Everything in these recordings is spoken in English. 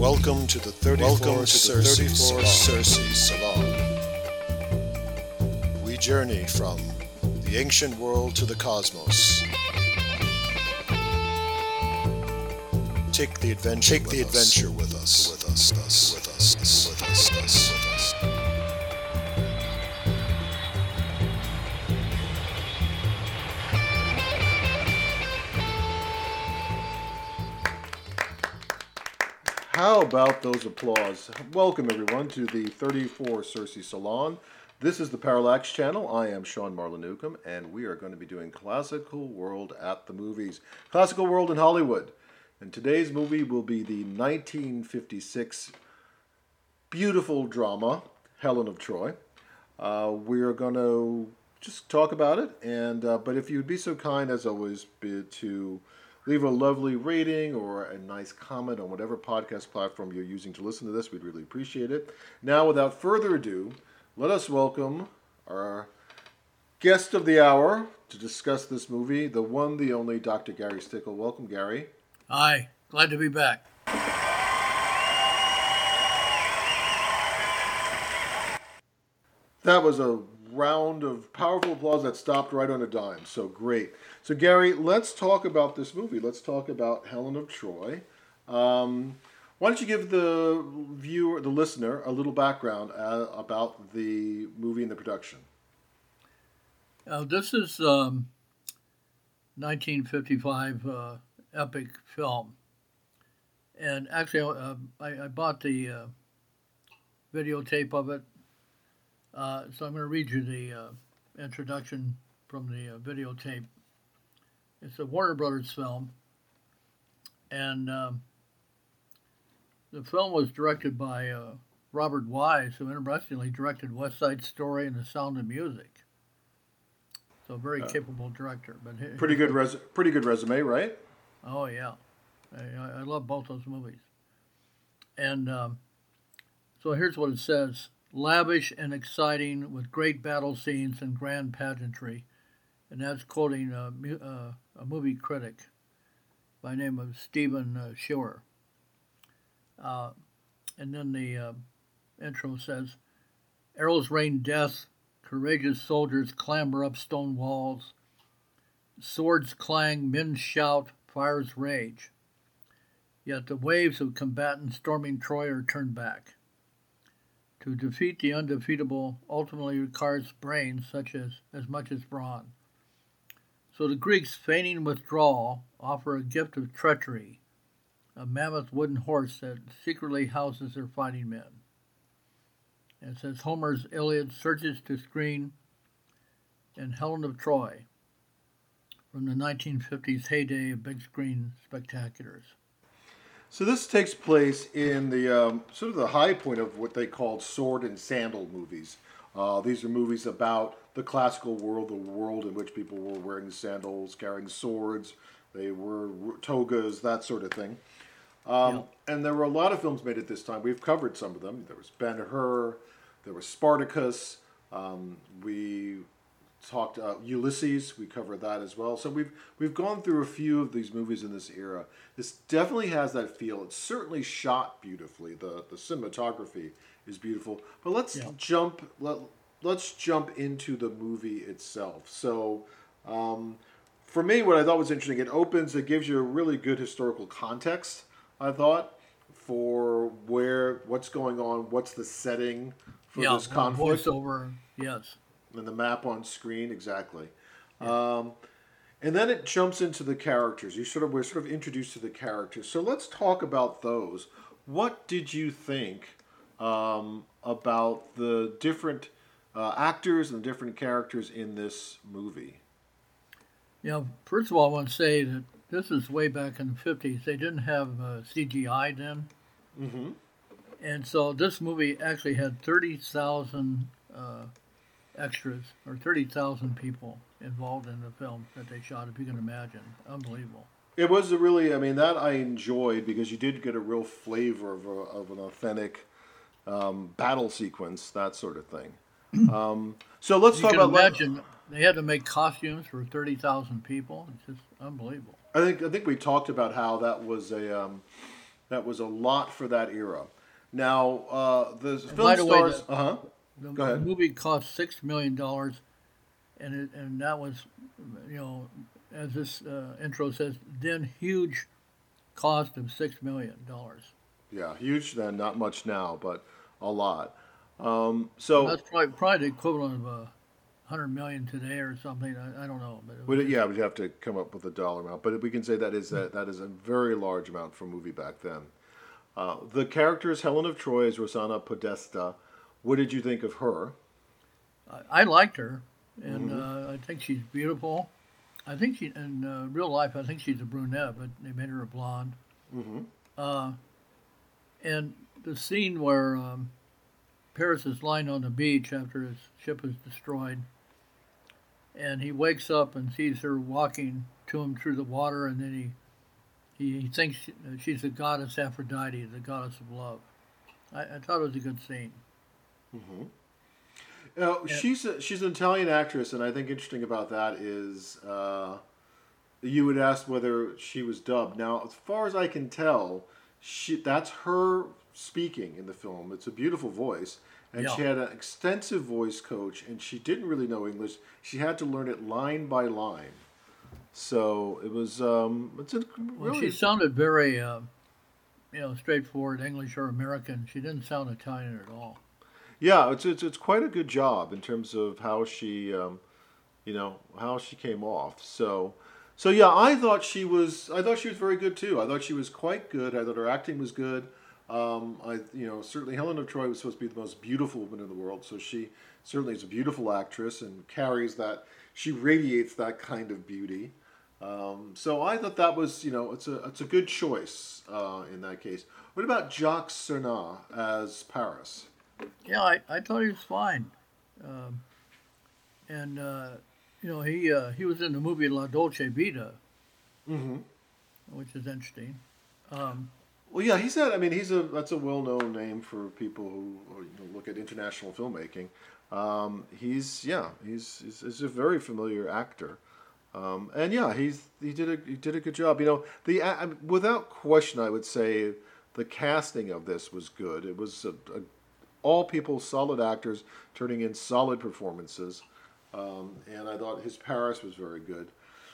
Welcome to the 34 Welcome to Circe, 34 Circe Salon. We journey from the ancient world to the cosmos. Take the adventure. Take the adventure with us. With us. Us. With us. With us. With us. How about those applause? Welcome, everyone, to the 34 Circe Salon. This is the Parallax Channel. I am Sean Marlon Newcombe, and we are going to be doing Classical World at the Movies. Classical World in Hollywood. And today's movie will be the 1956 beautiful drama, Helen of Troy. Uh, we are going to just talk about it, and uh, but if you'd be so kind, as always, be to leave a lovely rating or a nice comment on whatever podcast platform you're using to listen to this. We'd really appreciate it. Now, without further ado, let us welcome our guest of the hour to discuss this movie, the one, the only Dr. Gary Stickel. Welcome, Gary. Hi, glad to be back. That was a round of powerful applause that stopped right on a dime. So great. So, Gary, let's talk about this movie. Let's talk about Helen of Troy. Um, why don't you give the viewer, the listener, a little background uh, about the movie and the production? Now, this is um, 1955 uh, epic film, and actually, uh, I, I, bought the uh, videotape of it. Uh, so I'm going to read you the introduction from the videotape. It's a Warner Brothers film, and um, the film was directed by uh, Robert Wise, who interestingly directed West Side Story and The Sound of Music. So a very uh, capable director. But he, pretty good, res- pretty good resume, right? Oh yeah, I, I love both those movies. And um, so here's what it says: lavish and exciting, with great battle scenes and grand pageantry and that's quoting a, uh, a movie critic by name of Stephen uh, Scheuer. Uh, and then the uh, intro says, Arrows rain death, courageous soldiers clamber up stone walls, swords clang, men shout, fires rage. Yet the waves of combatants storming Troy are turned back. To defeat the undefeatable ultimately requires brains such as as much as brawn. So the Greeks, feigning withdrawal, offer a gift of treachery, a mammoth wooden horse that secretly houses their fighting men. And says Homer's Iliad searches to screen and Helen of Troy from the 1950s heyday of big screen spectaculars. So this takes place in the um, sort of the high point of what they called sword and sandal movies. Uh, these are movies about the classical world, the world in which people were wearing sandals, carrying swords, they were togas, that sort of thing. Um, yeah. And there were a lot of films made at this time. We've covered some of them. There was Ben Hur, there was Spartacus. Um, we talked uh, Ulysses. We covered that as well. So we've we've gone through a few of these movies in this era. This definitely has that feel. It's certainly shot beautifully. The the cinematography is beautiful. But let's yeah. jump. Let, let's jump into the movie itself. So, um, for me, what I thought was interesting, it opens, it gives you a really good historical context. I thought for where what's going on, what's the setting for yeah, this conflict. Voiceover, yes. And the map on screen, exactly. Yeah. Um, and then it jumps into the characters. You sort of we're sort of introduced to the characters. So let's talk about those. What did you think um, about the different uh, actors and the different characters in this movie? Yeah, first of all, I want to say that this is way back in the 50s. They didn't have uh, CGI then. Mm-hmm. And so this movie actually had 30,000 uh, extras or 30,000 people involved in the film that they shot, if you can imagine. Unbelievable. It was a really, I mean, that I enjoyed because you did get a real flavor of, a, of an authentic um, battle sequence, that sort of thing. Um, so let's you talk can about. Imagine they had to make costumes for thirty thousand people. It's just unbelievable. I think I think we talked about how that was a um, That was a lot for that era. Now, uh, the film the way, stars. uh huh. The Go ahead. movie cost six million dollars, and it, and that was, you know, as this uh, intro says, then huge cost of six million dollars. Yeah, huge then, not much now, but a lot. Um, so, That's probably probably the equivalent of a hundred million today or something. I, I don't know, but it would it, yeah, we'd have to come up with a dollar amount, but we can say that is that, that is a very large amount for a movie back then. Uh, the character is Helen of Troy is Rosanna Podesta. What did you think of her? I, I liked her, and Mm-hmm. uh, I think she's beautiful. I think she in uh, real life, I think she's a brunette, but they made her a blonde. Mhm. Uh, and the scene where um, Paris is lying on the beach after his ship is destroyed, and he wakes up and sees her walking to him through the water, and then he he, he thinks she, she's the goddess Aphrodite, the goddess of love. I, I thought it was a good scene. Uh, she's a, she's an Italian actress, and I think interesting about that is uh, you would ask whether she was dubbed. Now, as far as I can tell, she that's her speaking in the film. It's a beautiful voice, and she had an extensive voice coach, and she didn't really know English. She had to learn it line by line. So it was um, it's a Well, really she sounded very, uh, you know, straightforward English or American. She didn't sound Italian at all. Yeah, it's, it's it's quite a good job in terms of how she, um, you know, how she came off. So, so yeah, I thought she was I thought she was very good too. I thought she was quite good. I thought her acting was good. Um, I you know certainly Helen of Troy was supposed to be the most beautiful woman in the world, so she certainly is a beautiful actress and carries that. She radiates that kind of beauty. Um, so I thought that was you know it's a it's a good choice uh, in that case. What about Jacques Serna as Paris? Yeah, I, I thought he was fine. Um, and, uh, you know, he uh, he was in the movie La Dolce Vita, Mm-hmm. which is interesting. Um, Well, yeah, he's that. I mean, he's a that's a well-known name for people who you know, look at international filmmaking. Um, he's yeah, he's, he's he's a very familiar actor, um, and yeah, he's he did a he did a good job. You know, the I- without question, I would say the casting of this was good. It was a, a, all people solid actors turning in solid performances, um, and I thought his Paris was very good.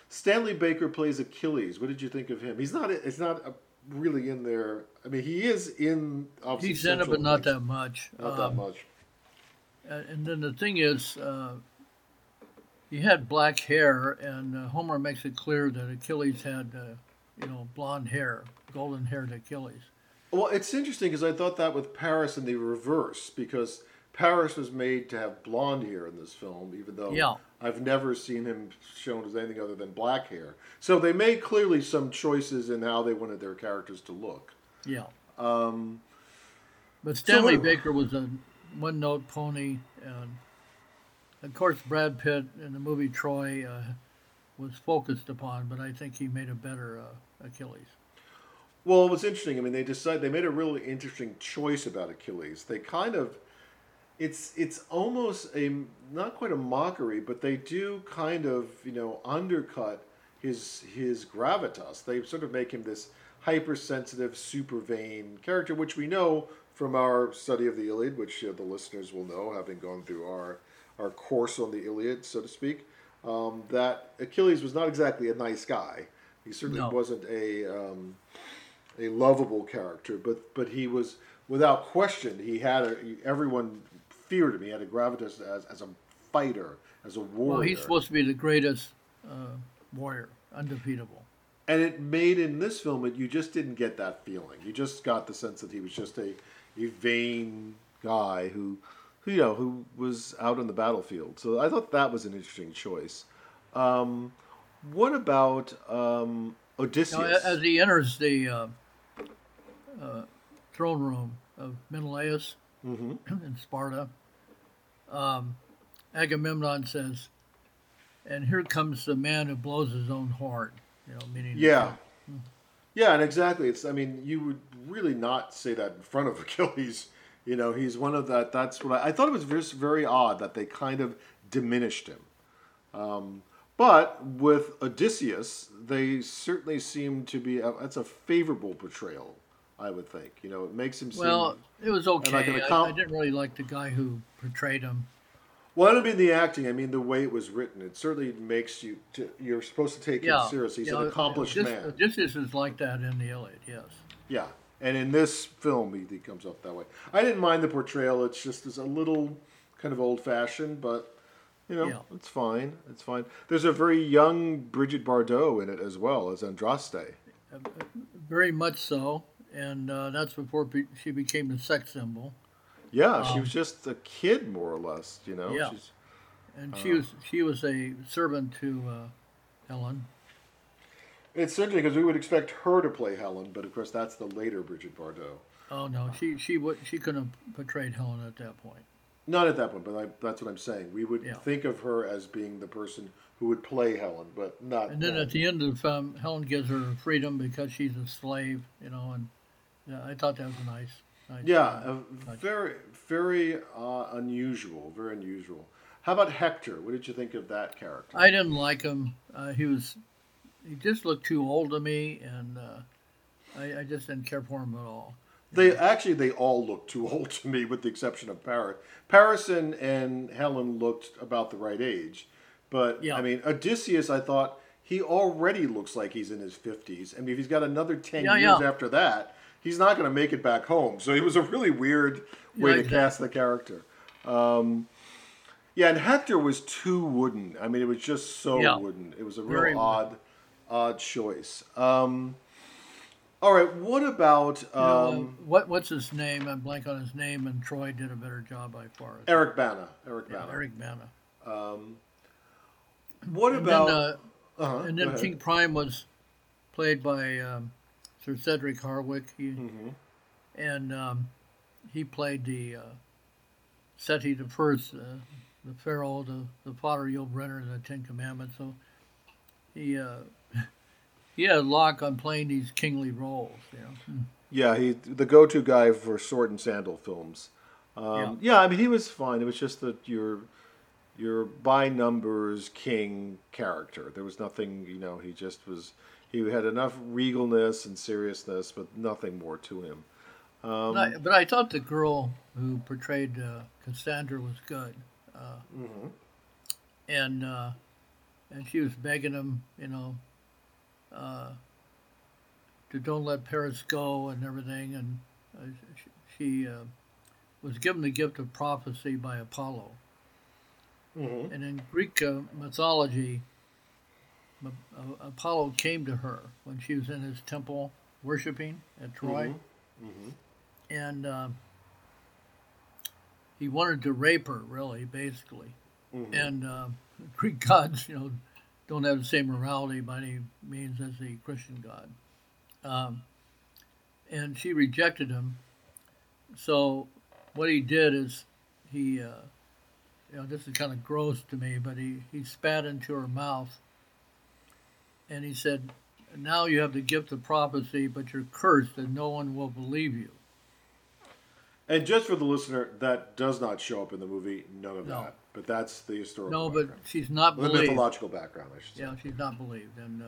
Stanley Baker plays Achilles. What did you think of him? He's not. It's not a, really in there. I mean, he is in. he's in it, but not that much. Not that Um, much. And and then the thing is, uh, he had black hair, and uh, Homer makes it clear that Achilles had, uh, you know, blonde hair, golden haired Achilles. Well, it's interesting because I thought that with Paris in the reverse because Paris was made to have blonde hair in this film, even though Yeah. I've never seen him shown as anything other than black hair. So they made clearly some choices in how they wanted their characters to look. Yeah. Um, But Stanley what- Baker was a one note pony, and of course, Brad Pitt in the movie Troy uh, was focused upon, but I think he made a better uh, Achilles. Well, it was interesting. I mean, they decided they made a really interesting choice about Achilles. They kind of, it's it's almost a not quite a mockery, but they do kind of you know undercut his his gravitas. They sort of make him this hypersensitive, super vain character, which we know from our study of the Iliad, which uh, the listeners will know, having gone through our our course on the Iliad, so to speak. Um, that Achilles was not exactly a nice guy. He certainly No. wasn't a um, a lovable character, but but he was without question. He had a everyone feared him. He had a gravitas as, as a fighter, as a warrior. Well, he's supposed to be the greatest uh, warrior, undefeatable. and it made in this film it you just didn't get that feeling. You just got the sense that he was just a a vain guy who, who you know who was out on the battlefield. So I thought that was an interesting choice. Um, what about um, Odysseus? Now, as he enters the uh, uh, throne room of Menelaus Mhm. in Sparta, um, Agamemnon says, "And here comes the man who blows his own horn." You know, meaning Yeah. Yeah, and exactly. It's I mean, you would really not say that in front of Achilles. You know, he's one of that. That's what I, I thought. It was just very odd that they kind of diminished him. Um, but with Odysseus, they certainly seem to be. A, that's a favorable portrayal I would think. You know, it makes him seem. Well, it was okay. like an I, I didn't really like the guy who portrayed him. Well, I don't mean the acting. I mean the way it was written. It certainly makes you. To, you're supposed to take Yeah, him seriously. He's yeah, an accomplished this, man. This is like that in the Iliad, yes. Yeah, and in this film, he, he comes up that way. I didn't mind the portrayal. It's just it's a little kind of old fashioned, but you know, Yeah. it's fine. It's fine. There's a very young Bridget Bardot in it as well as Andraste. Uh, uh, very much so, and uh, that's before be- she became a sex symbol. Yeah, she was just a kid, more or less. You know, Um, Yeah. She's, And she was she was a servant to uh, Helen. it's interesting because we would expect her to play Helen, but of course that's the later Bridget Bardot. Oh no, she she would she couldn't have portrayed Helen at that point. Not at that point, but I, that's what I'm saying. We would Yeah. think of her as being the person who would play Helen, but not. And then then. at the end of the film, Helen gives her freedom because she's a slave, you know, and yeah, I thought that was nice. nice Yeah, very, very uh, unusual. Very unusual. How about Hector? What did you think of that character? I didn't like him. Uh, he was he just looked too old to me, and uh, I, I just didn't care for him at all. They actually they all looked too old to me, with the exception of Paris. Paris and, and Helen looked about the right age, but Yeah. I mean Odysseus, I thought he already looks like he's in his fifties. I mean, if he's got another ten Yeah, years yeah. after that, he's not going to make it back home. So it was a really weird way Yeah, to cast the character. Um, yeah, and Hector was too wooden. I mean, it was just so Yeah. wooden. It was a real Very wooden. odd, odd choice. Um, all right, what about You know, um, what what's his name? I'm blank on his name, and Troy did a better job by far. Eric Bana? Eric Yeah, Bana. Eric Bana. What And about? then, uh, uh-huh, and then. King Priam was played by um, Sir Cedric Hardwicke. He, Mm-hmm. And um, he played the uh, Seti the First, uh, the Pharaoh, the, the father Yul Brynner in the Ten Commandments. So he uh, he had a lock on playing these kingly roles. You know? Yeah, he the go-to guy for sword and sandal films. Um, yeah. I mean, he was fine. It was just that your your by numbers king character. There was nothing, you know. He just was. He had enough regalness and seriousness, but nothing more to him. Um, but, I, but I thought the girl who portrayed uh, Cassandra was good. Uh, Mm-hmm. And uh, and she was begging him, you know, uh, to don't let Paris go and everything. And uh, she, uh, was given the gift of prophecy by Apollo. Mhm. And in Greek uh, mythology, Apollo came to her when she was in his temple worshiping at Troy. And uh, he wanted to rape her, really, basically. And uh, Greek gods, you know, don't have the same morality by any means as the Christian God. Um, and she rejected him. So what he did is he, uh, you know, this is kind of gross to me, but he, he spat into her mouth and he said, Now you have the gift of prophecy, but you're cursed and no one will believe you. And just for the listener, that does not show up in the movie. None of No. that. But that's the historical. No, but background. she's not the believed. mythological background, I should say. Yeah, she's not believed, and uh,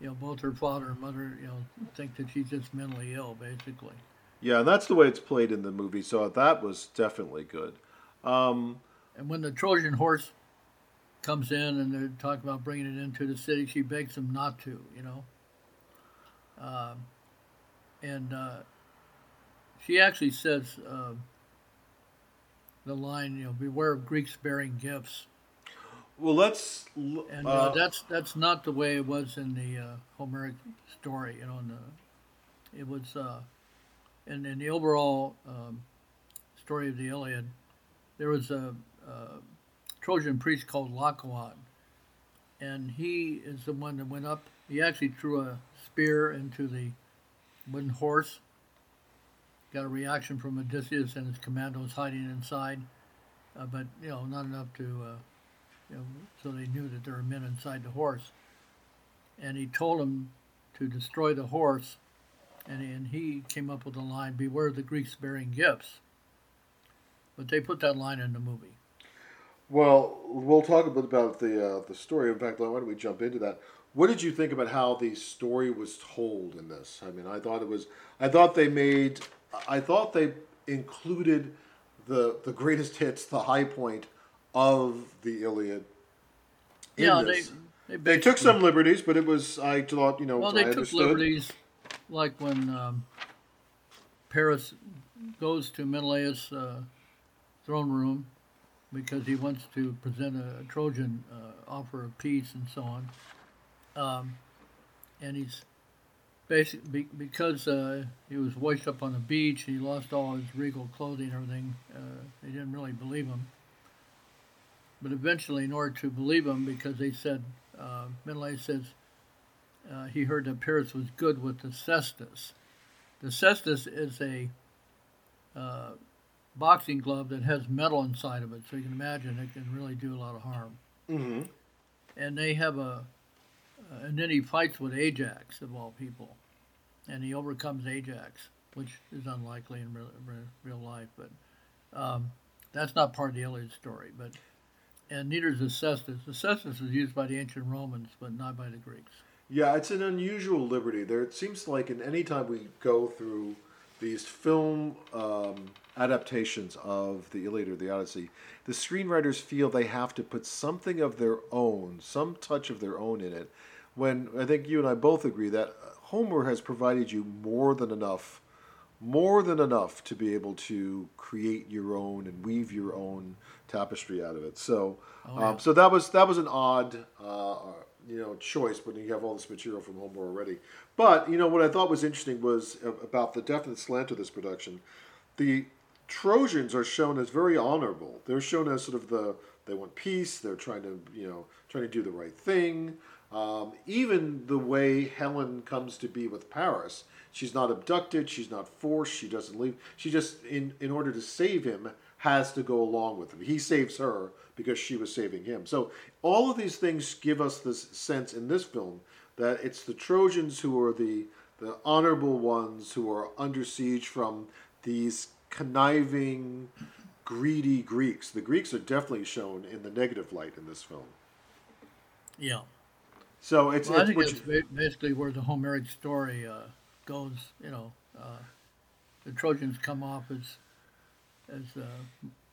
you know both her father and mother, you know, think that she's just mentally ill, basically. Yeah, and that's the way it's played in the movie. So that was definitely good. Um, And when the Trojan horse comes in and they're talking about bringing it into the city, she begs them not to, you know. Um, and uh, she actually says uh, the line, you know, "Beware of Greeks bearing gifts," well, let's. l- and uh, uh, that's that's not the way it was in the uh, Homeric story. You know, in the, it was uh, in, in the overall um, story of the Iliad. There was a, a Trojan priest called Laocoon, and he is the one that went up. He actually threw a spear into the wooden horse. Got a reaction from Odysseus and his commandos hiding inside, uh, but you know not enough to. Uh, you know, so they knew that there were men inside the horse. And he told them to destroy the horse, and, and he came up with the line, "Beware the Greeks bearing gifts." But they put that line in the movie. Well, we'll talk a bit about the uh, the story. In fact, why don't we jump into that? what did you think about how the story was told in this? I mean, I thought it was. I thought they made. I thought they included the the greatest hits, the high point of the Iliad. in yeah, this. they They they, took some liberties, but it was. I thought you know. Well, I they took understood. liberties, like when um, Paris goes to Menelaus' uh, throne room because he wants to present a Trojan uh, offer of peace and so on. Um, and he's basically because uh, he was washed up on the beach, he lost all his regal clothing and everything. Uh, they didn't really believe him. But eventually, in order to believe him, because they said, uh, Menelaus says, uh, he heard that Paris was good with the cestus. The cestus is a uh, boxing glove that has metal inside of it, so you can imagine it can really do a lot of harm. hmm And they have a, and then he fights with Ajax of all people, and he overcomes Ajax, which is unlikely in real, real, real life, but um, that's not part of the Iliad story. But and neither is the cestus. The cestus was used by the ancient Romans, but not by the Greeks. Yeah, it's an unusual liberty. There, it seems like in any time we go through these film um, adaptations of the Iliad or the Odyssey, the screenwriters feel they have to put something of their own, some touch of their own in it. When I think you and I both agree that Homer has provided you more than enough, more than enough to be able to create your own and weave your own tapestry out of it. So, yeah. um, so that was that was an odd, uh, you know, choice when you have all this material from Homer already. But you know what I thought was interesting was about the definite slant of this production. The Trojans are shown as very honorable. They're shown as sort of the they want peace. They're trying to you know trying to do the right thing. Um, even the way Helen comes to be with Paris, she's not abducted. She's not forced. She doesn't leave. She just in in order to save him has to go along with him. He saves her because she was saving him. So all of these things give us this sense in this film that it's the Trojans who are the the honorable ones who are under siege from these conniving, greedy Greeks. The Greeks are definitely shown in the negative light in this film. Yeah. So it's, Well, I think which, that's basically where the Homeric story uh, goes. You know, uh, the Trojans come off as as uh,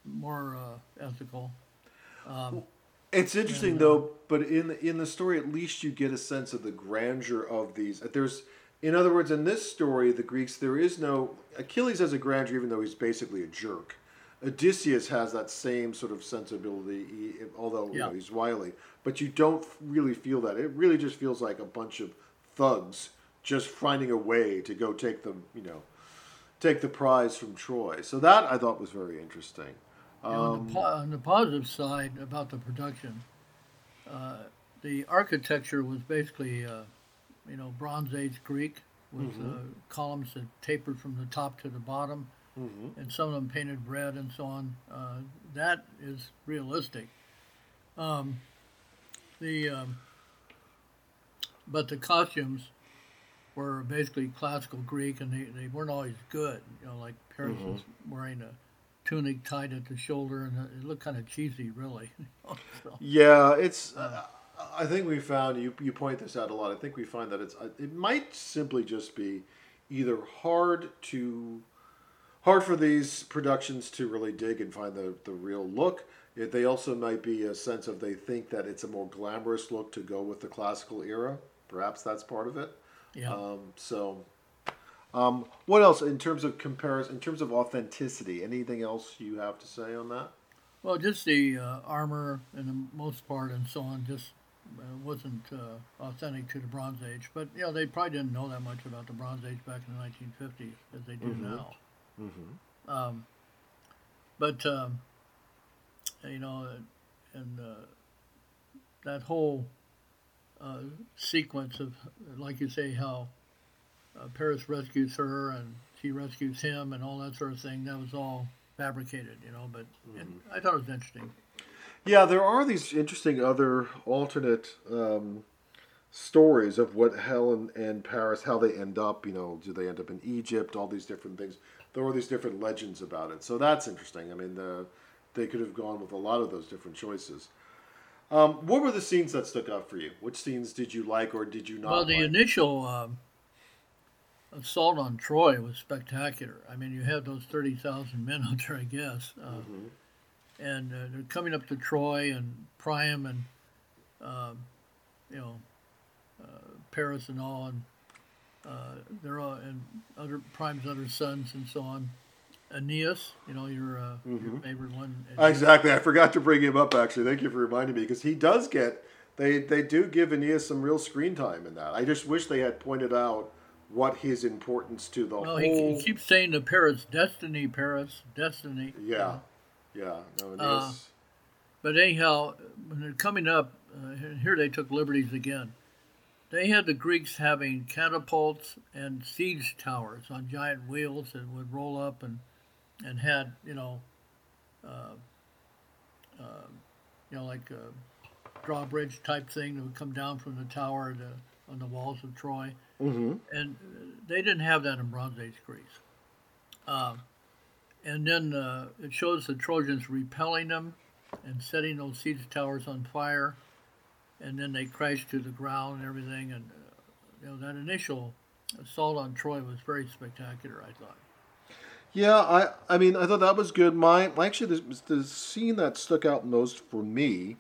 more uh, ethical. Um, It's interesting though, but in the, in the story, at least you get a sense of the grandeur of these. There's, in other words, in this story, the Greeks, there is no Achilles has a grandeur, even though he's basically a jerk. Odysseus has that same sort of sensibility, he, although you know, he's wily. But you don't really feel that. It really just feels like a bunch of thugs just finding a way to go take the you know take the prize from Troy. So that I thought was very interesting. and on, the po- on the positive side about the production, uh, the architecture was basically, uh, you know, Bronze Age Greek with uh, columns that tapered from the top to the bottom, and some of them painted red and so on. Uh, that is realistic. Um, the um, but the costumes were basically classical Greek, and they, they weren't always good. You know, like Paris was wearing a tunic tied at the shoulder, and it looked kind of cheesy, really. So, Yeah, it's. Uh, I think we found you. You point this out a lot. I think we find that it's. uh, It might simply just be either hard to, hard for these productions to really dig and find the the real look. It, they also might be a sense of they think that it's a more glamorous look to go with the classical era. Perhaps that's part of it. Yeah. Um, so, um, what else in terms of comparison? In terms of authenticity, anything else you have to say on that? Well, just the uh, armor and the most part and so on just uh, wasn't uh, authentic to the Bronze Age. But you know, they probably didn't know that much about the Bronze Age back in the 1950s as they do now. Um, but um, you know, and uh, that whole uh, sequence of, like you say, how uh, Paris rescues her and she rescues him and all that sort of thing. That was all fabricated, you know. But and I thought it was interesting. Yeah, there are these interesting other alternate um, stories of what Helen and Paris, how they end up. You know, do they end up in Egypt? All these different things. There are these different legends about it. So that's interesting. I mean, the, they could have gone with a lot of those different choices. Um, what were the scenes that stuck out for you? Which scenes did you like or did you not? Well, the like? initial um, assault on Troy was spectacular. I mean, you had those thirty thousand men out there, I guess, uh, Mhm. and uh, they're coming up to Troy and Priam and um, you know uh, Paris and all, and uh, they're all and other Priam's other sons and so on. Aeneas, you know your, uh, your Mhm. favorite one. Exactly. I forgot to bring him up. Actually, thank you for reminding me because he does get. They they do give Aeneas some real screen time in that. I just wish they had pointed out what his importance to the Well, whole. he, he keeps saying to Paris, "Destiny, Paris, destiny." yeah, yeah. No, Aeneas. Uh, But anyhow, when they're coming up, uh, here they took liberties again. They had the Greeks having catapults and siege towers on giant wheels that would roll up and and had you know, uh, uh, you know like a drawbridge type thing that would come down from the tower to, on the walls of Troy, Mhm. and uh, they didn't have that in Bronze Age Greece. Um, and then uh, it shows the Trojans repelling them and setting those siege towers on fire, and then they crashed to the ground and everything. And uh, you know that initial assault on Troy was very spectacular. I thought. Yeah, I I mean I thought that was good. My actually the, the scene that stuck out most for me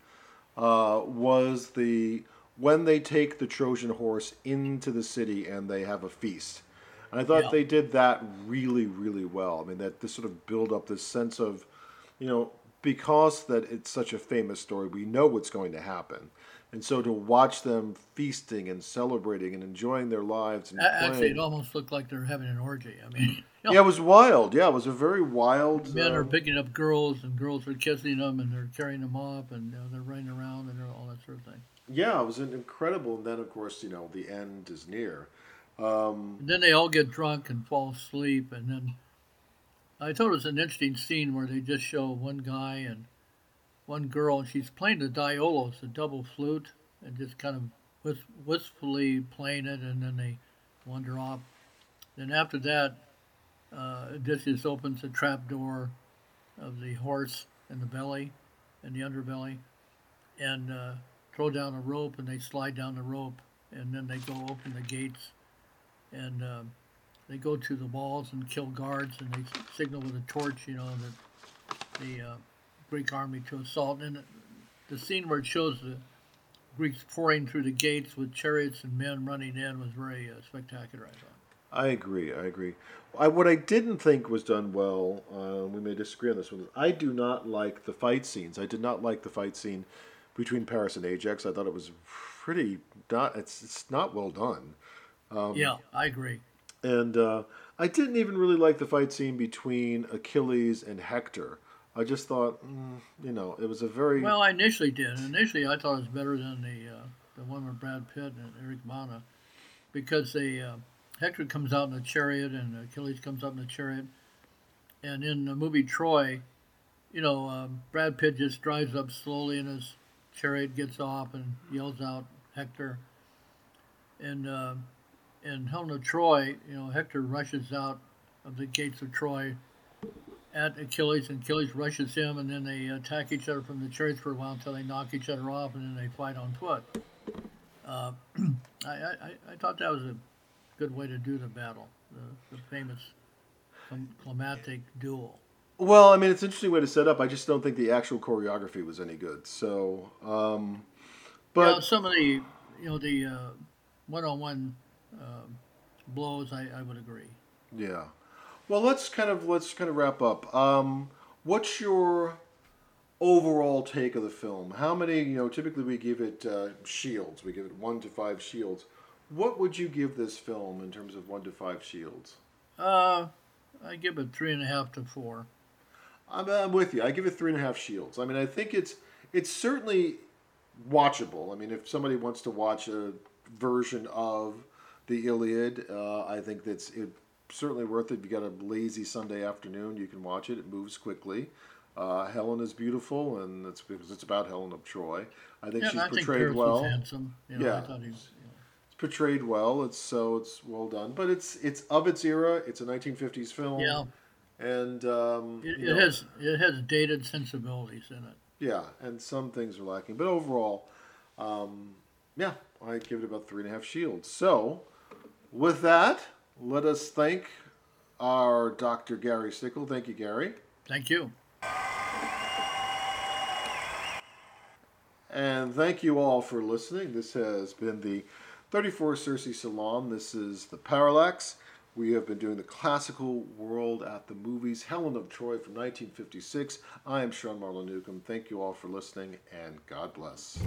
uh, was the when they take the Trojan horse into the city and they have a feast. And I thought Yeah. they did that really really well. I mean that this sort of build up this sense of, you know, because that it's such a famous story, we know what's going to happen. And so to watch them feasting and celebrating and enjoying their lives and Actually, playing, it almost looked like they're having an orgy. I mean, know, yeah, it was wild. Yeah, it was a very wild. men are um, picking up girls, and girls are kissing them, and they're carrying them off, and you know, they're running around, and all that sort of thing. Yeah, it was an incredible. And then, of course, you know, the end is near. Um, And then they all get drunk and fall asleep, and then I thought it was an interesting scene where they just show one guy and one girl, and she's playing the diaulos, the double flute, and just kind of wist- wistfully playing it, and then they wander off. Then after that, uh, Odysseus opens the trap door of the horse in the belly, in the underbelly, and uh, throw down a rope, and they slide down the rope, and then they go open the gates and um, they go to the walls and kill guards, and they signal with a torch, you know, that the uh, Greek army to assault. And the scene where it shows the Greeks pouring through the gates with chariots and men running in was very uh, spectacular. I thought. I agree. I agree. I, what I didn't think was done well, uh, we may disagree on this one. I do not like the fight scenes. I did not like the fight scene between Paris and Ajax. I thought it was pretty not. It's it's not well done. Um, yeah, I agree. And uh, I didn't even really like the fight scene between Achilles and Hector. I just thought, mm, you know, it was a very Well, I initially did. Initially, I thought it was better than the uh, the one with Brad Pitt and Eric Bana, because they uh, Hector comes out in a chariot and Achilles comes out in a chariot, and in the movie Troy, you know, um, Brad Pitt just drives up slowly in his chariot, gets off, and yells out Hector. And uh, in Helen of Troy, you know, Hector rushes out of the gates of Troy at Achilles, and Achilles rushes him, and then they attack each other from the chariots for a while until they knock each other off, and then they fight on foot. Uh, I, I, I thought that was a good way to do the battle, the, the famous clim- climatic duel. Well, I mean, it's an interesting way to set up. I just don't think the actual choreography was any good. So, um, But but some of the, you know, the uh, one-on-one um blows, I, I would agree. yeah. Well, let's kind of let's kind of wrap up. Um, what's your overall take of the film? How many? You know, typically we give it uh, shields. We give it one to five shields. What would you give this film in terms of one to five shields? Uh, I give it three and a half to four. I'm, I'm with you. I give it three and a half shields. I mean, I think it's it's certainly watchable. I mean, if somebody wants to watch a version of the Iliad, uh, I think that's it. Certainly worth it. If you got a lazy Sunday afternoon, you can watch it. It moves quickly. Uh, Helen is beautiful, and it's because it's about Helen of Troy. I think Yeah, she's I portrayed Paris well. handsome. You know, Yeah. I thought he was, you know, It's portrayed well. It's so it's well done, but it's it's of its era. It's a 1950s film. Yeah. and um, It, it has it has dated sensibilities in it. Yeah, and some things are lacking, but overall, um, yeah, I give it about three and a half shields. So, with that, let us thank our Dr. Gary Stickel. Thank you, Gary. Thank you. And thank you all for listening. This has been the 34 Circe Salon. This is the Parallax. We have been doing the classical world at the movies, Helen of Troy from 1956. I am Sean Marlon Newcombe. Thank you all for listening, and God bless.